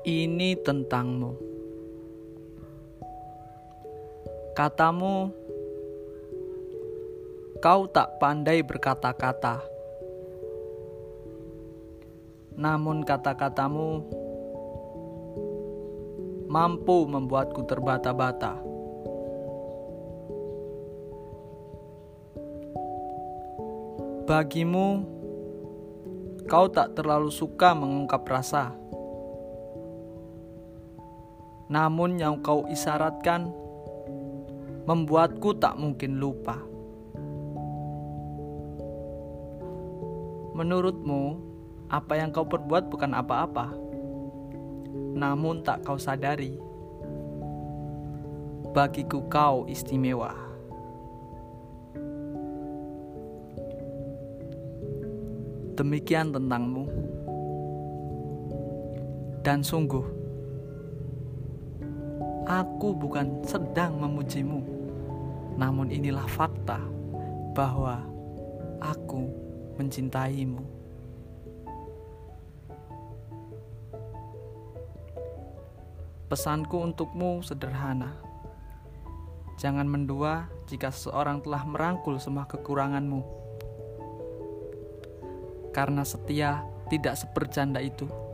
Ini tentangmu. Katamu, kau tak pandai berkata-kata. Namun kata-katamu mampu membuatku terbata-bata. Bagimu, kau tak terlalu suka mengungkap rasa. Namun yang kau isyaratkan membuatku tak mungkin lupa. Menurutmu, apa yang kau perbuat bukan apa-apa, namun tak kau sadari. Bagiku kau istimewa. Demikian tentangmu. Dan sungguh, aku bukan sedang memujimu, namun inilah fakta bahwa aku mencintaimu. Pesanku untukmu sederhana. Jangan mendua jika seseorang telah merangkul semua kekuranganmu. Karena setia tidak seperjanda itu.